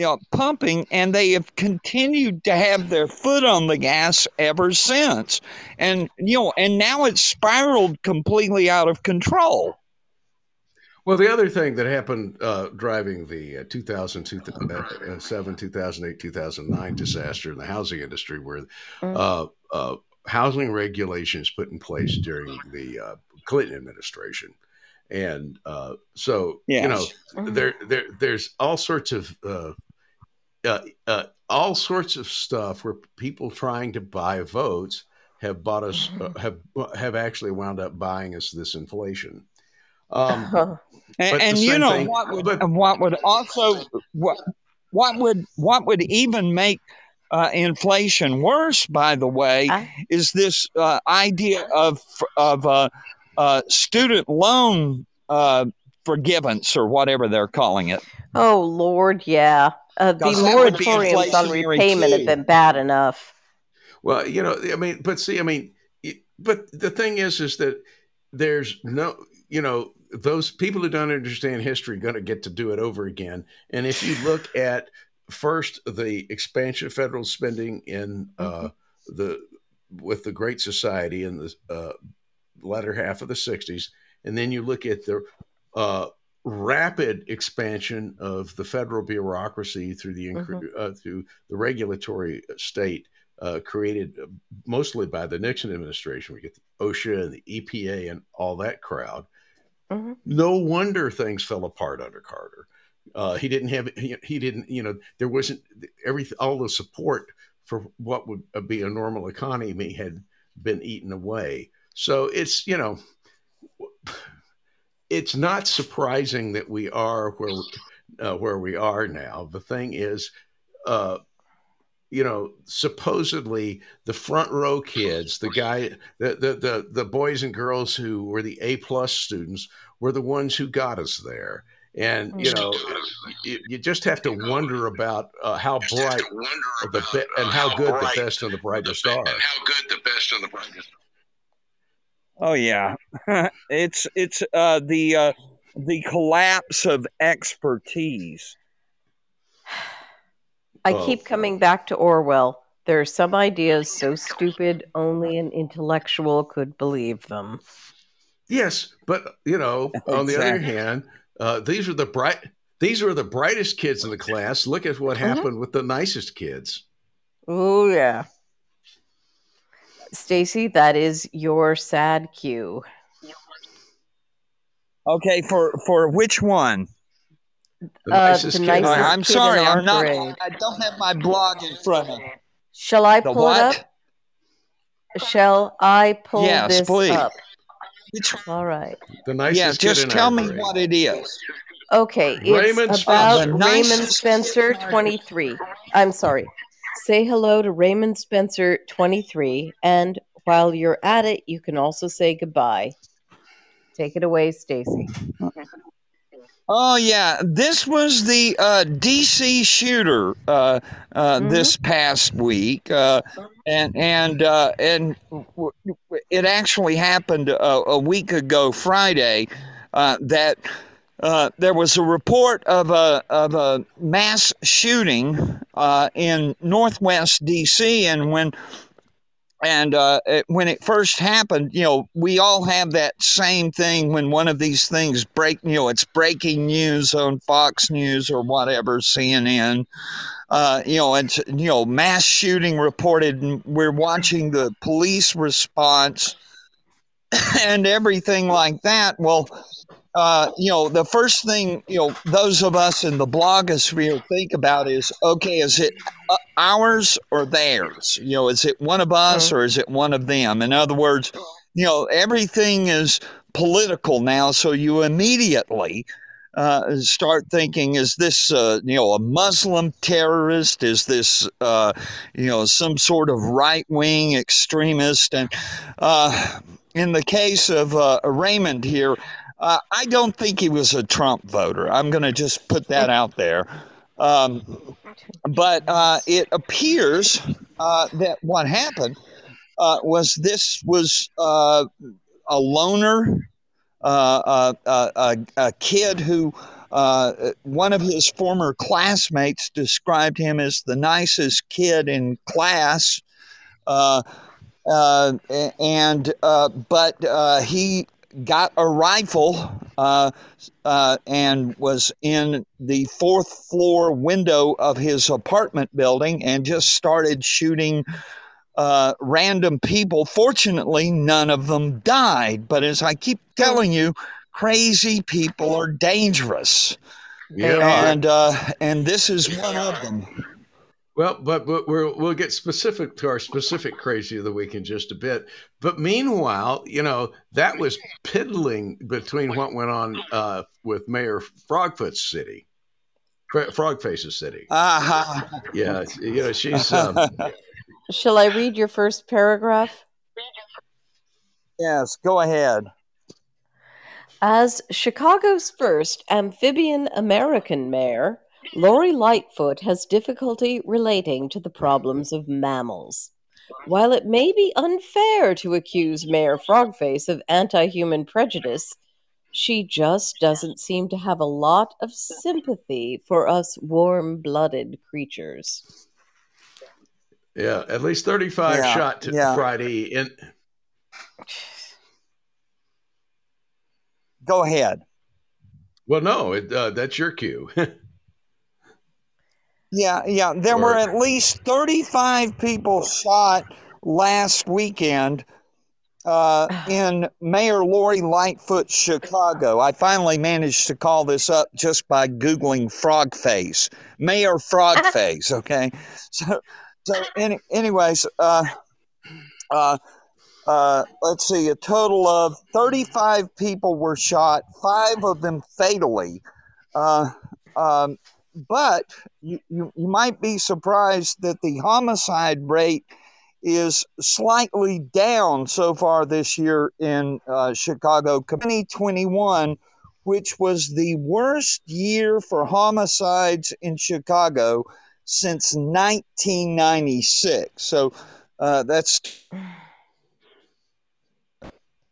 you know, pumping, and they have continued to have their foot on the gas ever since. And you know, and now it's spiraled completely out of control. Well, the other thing that happened uh, driving the uh, 2007, 2008, 2009 disaster in the housing industry were Mm. uh, uh, housing regulations put in place during the uh, Clinton administration. And uh, so, you know, Mhm. there, there, there's all sorts of uh, uh, uh, all sorts of stuff where people trying to buy votes have bought us uh, have have actually wound up buying us this inflation. Um, <laughs> And, and you know thing- what would but- what would also what what would what would even make uh, inflation worse, by the way, I- is this uh, idea of of uh, uh, student loan uh, forgiveness or whatever they're calling it. oh Lord, yeah. Uh, the 'Cause that would be moratoriums on inflationary repayment have been bad enough. Well, you know, I mean, but see, I mean, but the thing is, is that there's no, you know, those people who don't understand history are going to get to do it over again. And if you look at first the expansion of federal spending in uh, the with the Great Society in the uh, latter half of the '60s, and then you look at the uh, rapid expansion of the federal bureaucracy through the incre- uh, through the regulatory state uh, created uh, mostly by the Nixon administration. We get the OSHA and the EPA and all that crowd. Mhm. No wonder things fell apart under Carter. Uh, he didn't have he, he didn't you know there wasn't everything all the support for what would uh, be a normal economy had been eaten away. So it's you know it's not surprising that we are where uh, where we are now. The thing is, uh, you know, supposedly the front row kids, the guy, the the the, the boys and girls who were the A plus students, were the ones who got us there. And you know, you, you just have to wonder about uh, how bright the be- and how good the best and the brightest are. how good the best and the brightest. Oh yeah, <laughs> it's it's uh, the uh, the collapse of expertise. I Oh. keep coming back to Orwell. There are some ideas so stupid only an intellectual could believe them. Yes, but you know, <laughs> on the other hand, uh, these are the bright. These are the brightest kids in the class. Look at what Mhm. happened with the nicest kids. Oh yeah. Stacy, that is your sad cue. Okay, for for which one? The Uh, nicest the kid. nicest- I'm kid sorry, in I'm not. parade. I don't have my blog in front of me. Shall I The pull it up? Shall I pull Yes, this please. up? Which, All right. The nicest yeah, just in tell our me parade. what it is. Okay, it's Raymond about Spencer. The Raymond Spencer, 23. I'm sorry. Say hello to Raymond Spencer, 23. And while you're at it, you can also say goodbye. Take it away, Stacy. Oh yeah, this was the uh, DC shooter uh, uh, Mhm. this past week, uh, and and uh, and w- it actually happened a, a week ago Friday uh, that uh, there was a report of a of a mass shooting uh, in Northwest DC, and when and uh, it, when it first happened, you know, we all have that same thing when one of these things break, you know, it's breaking news on Fox News or whatever, CNN. Uh, you know, it's you know, mass shooting reported, and we're watching the police response <coughs> and everything like that. Well, uh, you know, the first thing you know, those of us in the blogosphere think about is, okay, is it uh, ours or theirs? You know, is it one of us or is it one of them? In other words, you know, everything is political now, so you immediately uh, start thinking: Is this, uh, you know, a Muslim terrorist? Is this, uh, you know, some sort of right wing extremist? And uh, in the case of uh, Raymond here, uh, I don't think he was a Trump voter. I'm going to just put that out there. Um, but uh, it appears uh, that what happened uh, was this was uh, a loner, uh, uh, a, a kid who uh, one of his former classmates described him as the nicest kid in class. Uh, uh, and uh, but uh, he got a rifle uh, uh, and was in the fourth floor window of his apartment building and just started shooting uh, random people. Fortunately, none of them died. But as I keep telling you, crazy people are dangerous, Yeah. and uh, and this is one of them. Well, but, but we're, we'll get specific to our specific crazy of the week in just a bit. But meanwhile, you know, that was piddling between what went on uh, with Mayor Frogfoot's city, Fra- Frogface's city. Uh-huh. Yeah, you know, she's. Um, Shall I read your first paragraph? yes, go ahead. As Chicago's first amphibian American mayor, Lori Lightfoot has difficulty relating to the problems of mammals. While it may be unfair to accuse Mayor Frogface of anti human prejudice, she just doesn't seem to have a lot of sympathy for us warm blooded creatures. yeah, at least 35 Yeah, shot to yeah. Friday. In, Go ahead. well, no, it, uh, that's your cue. <laughs> Yeah, yeah. There were at least 35 people shot last weekend uh, <sighs> in Mayor Lori Lightfoot, Chicago. I finally managed to call this up just by Googling frog face. Mayor frog <laughs> face, okay? So, so any, anyways, uh, uh, uh, let's see, a total of 35 people were shot, five of them fatally. Uh, um, but you, you, you might be surprised that the homicide rate is slightly down so far this year in uh, Chicago. 2021, which was the worst year for homicides in Chicago since 1996. So uh, that's <sighs>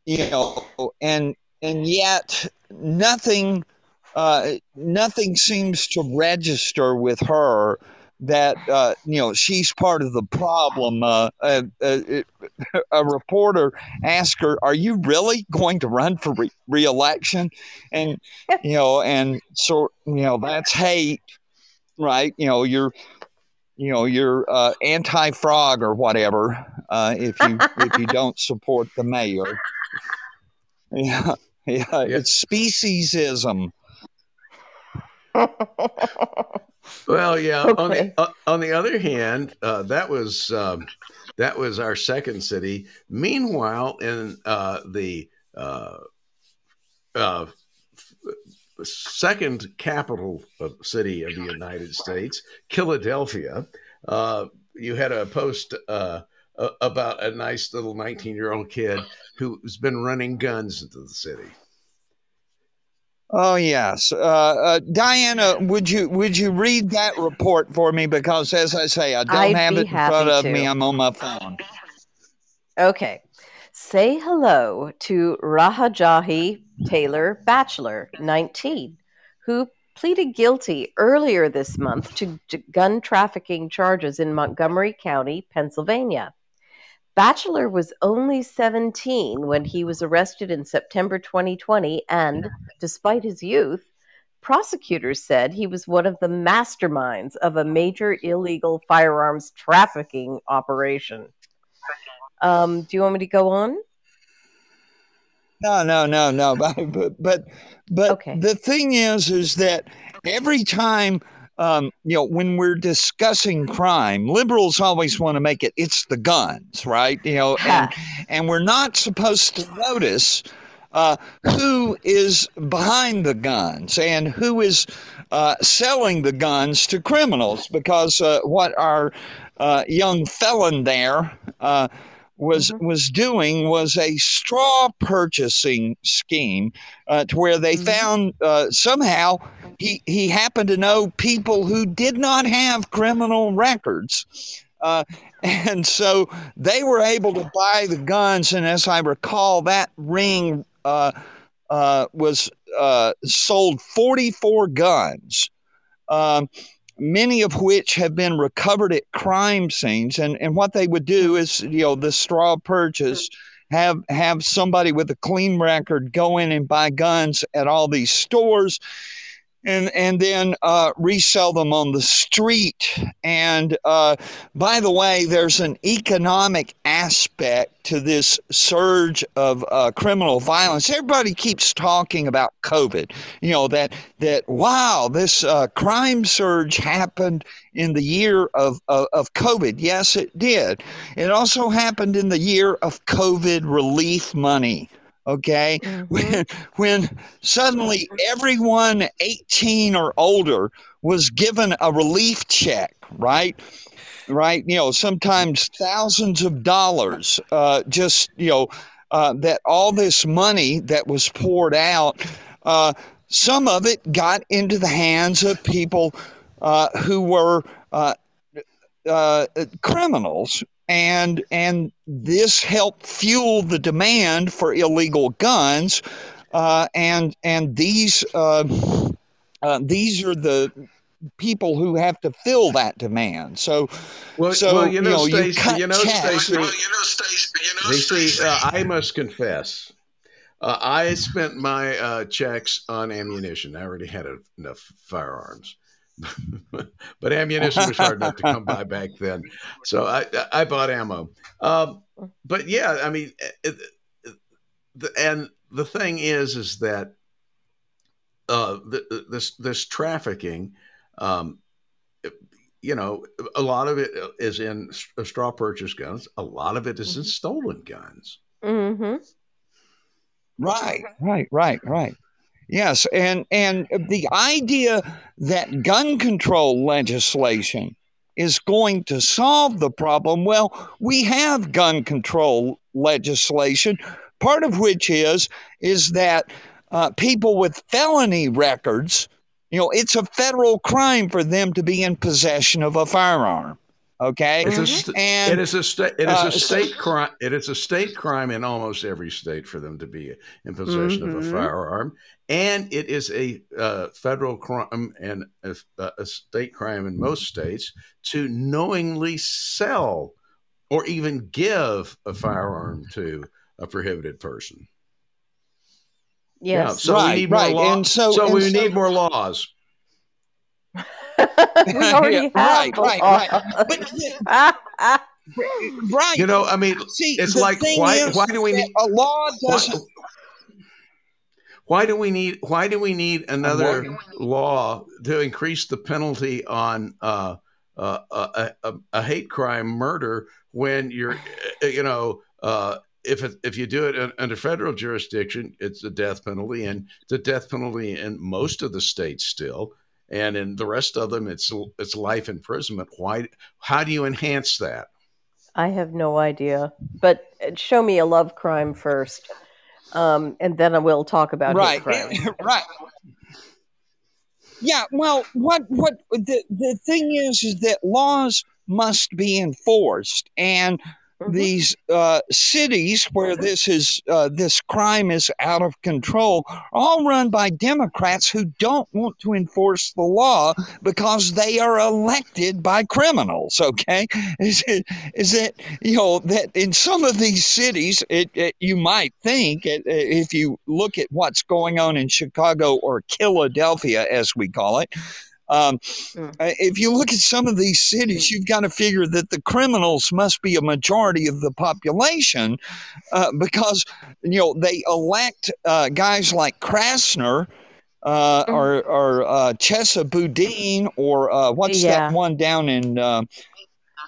you know, and and yet nothing uh, nothing seems to register with her that uh, you know she's part of the problem. Uh, uh, uh, it- <laughs> a reporter asked her, "Are you really going to run for re- reelection?" And you know, and so you know that's hate, right? You know, you're you know you're uh, anti-frog or whatever. uh, if you if you don't support the mayor. <laughs> Yeah, yeah, it's speciesism. Well, yeah. On the uh, on the other hand, uh, that was um, that was our second city. Meanwhile, in uh, the uh, uh, second capital of city of the United States, Philadelphia, uh, you had a post uh, about a nice little nineteen year old kid who's been running guns into the city. Oh yes, uh, uh, Dianna, would you would you read that report for me? Because as I say, I don't I'd have it in front of me. I'm on my phone. Okay. Say hello to Rahajahi Taylor Bachelor, 19, who pleaded guilty earlier this month to to gun trafficking charges in Montgomery County, Pennsylvania. Bachelor was only 17 when he was arrested in September 2020, and despite his youth, prosecutors said he was one of the masterminds of a major illegal firearms trafficking operation. Um, do you want me to go on? No, no, no, no. But <laughs> but but, but Okay. the thing is, is that every time. Um, you know, when we're discussing crime, liberals always want to make it it's the guns, right? You know, and and we're not supposed to notice uh, who is behind the guns and who is uh, selling the guns to criminals because uh, what our uh, young felon there uh, was Mhm. was doing was a straw purchasing scheme uh, to where they Mhm. found uh, somehow he he happened to know people who did not have criminal records. Uh, <laughs> and so they were able to buy the guns, and as I recall, that ring uh, uh, was uh, sold 44 guns, um, many of which have been recovered at crime scenes. And, and what they would do is, you know, the straw purchase. Have have somebody with a clean record go in and buy guns at all these stores, and and then uh, resell them on the street. And uh, by the way, there's an economic aspect to this surge of uh, criminal violence. Everybody keeps talking about COVID. You know that that wow, this uh, crime surge happened in the year of, of of COVID. Yes, it did. It also happened in the year of COVID relief money. Okay, Mhm. when when suddenly everyone 18 or older was given a relief check, right? Right, you know, sometimes thousands of dollars, uh, just you know, uh, that all this money that was poured out, uh, some of it got into the hands of people uh, who were uh, uh, criminals, and and this helped fuel the demand for illegal guns, uh, and and these uh, uh, these are the people who have to fill that demand. So Well, So, well, you know, you know, you cut you know, checks. Well, you know, Stacy, you know, They say, Stacy. uh, I must confess, uh, I spent my uh, checks on ammunition. I already had enough firearms, but ammunition was hard enough to come by back then. So I, I bought ammo. Um, but yeah, I mean, it, it, the, and the thing is, is that uh, the, this this trafficking. Um, you know, a lot of it is in straw purchase guns. A lot of it is in Mhm. stolen guns. Mm-hmm. Right, right, right, right. Yes, and and the idea that gun control legislation is going to solve the problem. Well, we have gun control legislation, part of which is is that uh, people with felony records, you know, it's a federal crime for them to be in possession of a firearm. Okay, It's a Mhm. st- and it is a state. It is uh, a state crime. It is a state crime in almost every state for them to be in possession of a Mhm. firearm, and it is a uh, federal crime and a, a state crime in most states to knowingly sell or even give a firearm to a prohibited person. Yeah, so Right, we need more right. law. And so- so and we so- need more laws. <laughs> we already Yeah, have right, right, <laughs> right. laws. But right. You know, I mean, See, it's like why is why do we need a law doesn't? Why do we need why do we need another working. law to increase the penalty on uh, uh, a, a, a hate crime murder when you're uh, you know uh, if it, if you do it under federal jurisdiction it's a death penalty and it's a death penalty in most of the states still and in the rest of them it's it's life imprisonment why how do you enhance that I have no idea. But uh, show me a love crime first, um, and then I will talk about right, <laughs> right. Yeah, well, what what the the thing is is that laws must be enforced, and Mhm. these uh, cities where this is uh, this crime is out of control are all run by Democrats who don't want to enforce the law because they are elected by criminals. Okay, is it is it you know that in some of these cities, it, it you might think it, if you look at what's going on in Chicago or Philadelphia, as we call it. Um, Mm. if you look at some of these cities, you've got to figure that the criminals must be a majority of the population uh, because you know they elect uh, guys like Krasner uh, Mm. or or uh, Chesa Boudin or uh, what's Yeah. that one down in, uh, in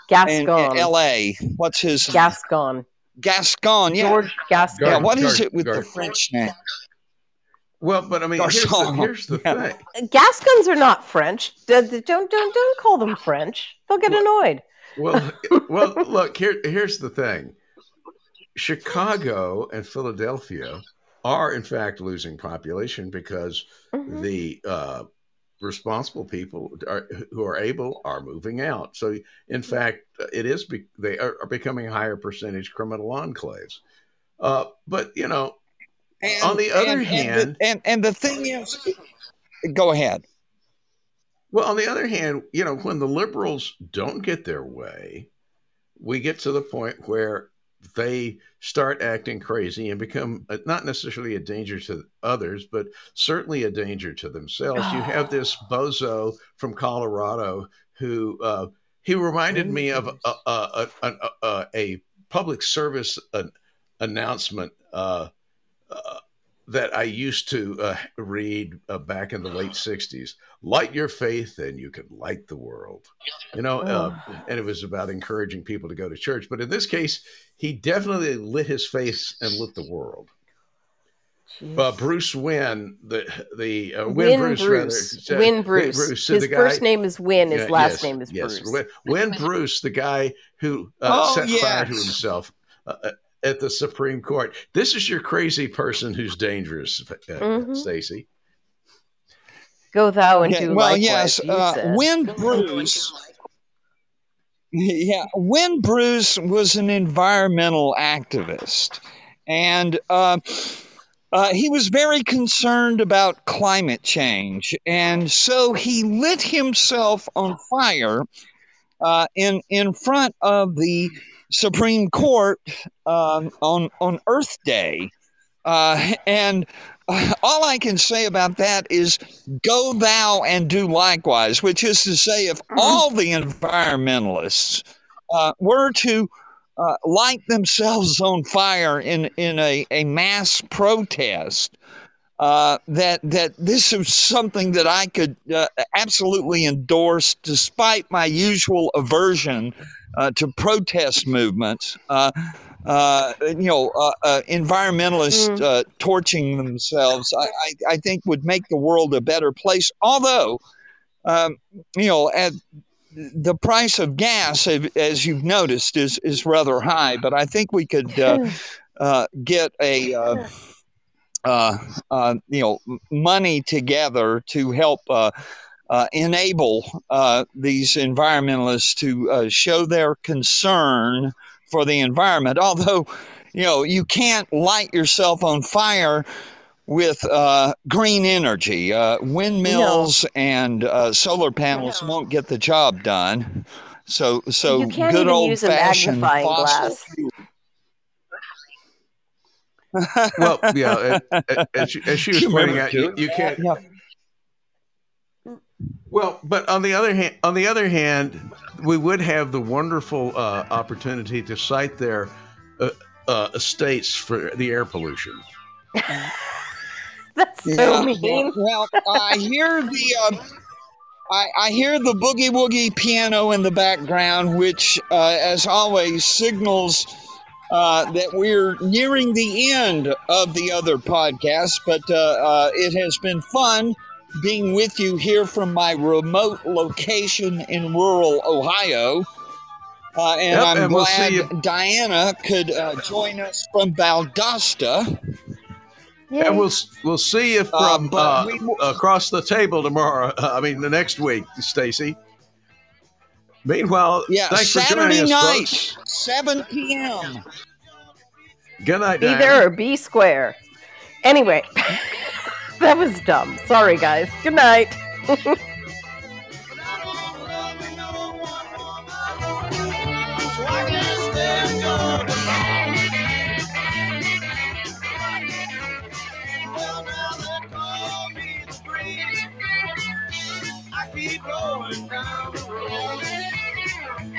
Gascon. in L.A. What's his Gascon. Gascon? Yeah, George Gascon. yeah. Gar- What is Gar- it with the French name? Well but i mean here's the, Garcon. here's the Yeah. thing Gascons are not French. D- d- Don't don't don't call them French. They'll get Well- annoyed. well <laughs> well look here here's the thing chicago and philadelphia are in fact losing population because Mhm. the uh, responsible people are, who are able are moving out so in fact it is be, they are, are becoming higher percentage criminal enclaves uh, but you know And, On the other and, hand- and the, and, and the thing is, go ahead. Well, on the other hand, you know, when the liberals don't get their way, we get to the point where they start acting crazy and become not necessarily a danger to others, but certainly a danger to themselves. You have <sighs> this bozo from Colorado who uh, he reminded me of a, a, a, a, public service an announcement uh, uh, that I used to uh, read uh, back in the late <sighs> 60s. Light your faith and you can light the world. You know, uh, and it was about encouraging people to go to church. But in this case, he definitely lit his face and lit the world. Jeez. Uh, Bruce Wynn, the the uh, Wynn, Win Bruce, Bruce. rather, said- Wynn Bruce. so His guy- first name is Wynn. His Yeah, last yes, name is yes. Bruce. Wynn, Wynn <laughs> Bruce, the guy who uh, Oh, set fire to himself uh, uh, at the Supreme Court. This is your crazy person who's dangerous, uh, Mhm. Stacy. Go thou and Yeah, do well, likewise. yes. you Uh, Wynn Bruce, <laughs> yeah, Wynn Bruce was an environmental activist, and uh, uh, he was very concerned about climate change, and so he lit himself on fire uh, in in front of the Supreme Court um, on on Earth Day, uh, and uh, all I can say about that is go thou and do likewise, which is to say, if all the environmentalists uh, were to uh, light themselves on fire in, in a, a mass protest, uh, that that this is something that I could uh, absolutely endorse, despite my usual aversion uh, to protest movements. Uh, uh, you know, uh, uh, environmentalists Mm. uh, torching themselves, I, I, I think would make the world a better place. Although, um, you know, at the price of gas, as- you've noticed, is is rather high. But I think we could uh, <laughs> uh, get a uh, uh, you know money together to help uh, uh, enable uh, these environmentalists to uh, show their concern for the environment. <laughs> Although you know you can't light yourself on fire with uh, green energy. Uh, windmills and uh, solar panels won't get the job done. So, so You can't good even old use a fashioned magnifying fossil glass. fuel. Well, <laughs> yeah, and- and- as, she- as she was You pointing remember out, you, you can't. Yeah. Well, but on the other hand, on the other hand, we would have the wonderful uh, opportunity to cite their uh, uh, estates for the air pollution. <laughs> That's so Yeah, mean. Well, I hear the uh, I, I hear the boogie woogie piano in the background, which, uh, as always, signals uh, that we're nearing the end of the other podcast. But uh, uh, it has been fun being with you here from my remote location in rural Ohio. Uh, and Yep, I'm and we'll glad Dianna could uh, join us from Valdosta. Yay. And we'll we'll see you Uh, from but uh, we across the table tomorrow. <laughs> I mean, the next week, Stacy. Meanwhile, Yeah, thanks for Saturday joining us, night, folks. 7 p.m. Good night, Be Dan. there or be square. Anyway, <laughs> that was dumb. Sorry, guys. Good night. So I can stand your Well, now they call me the breeze. I keep rolling down the road.